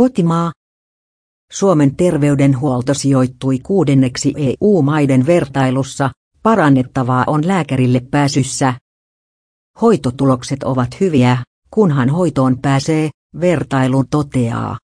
Kotimaa. Suomen terveydenhuolto sijoittui kuudenneksi EU-maiden vertailussa, parannettavaa on lääkärille pääsyssä. Hoitotulokset ovat hyviä, kunhan hoitoon pääsee, vertailun toteaa.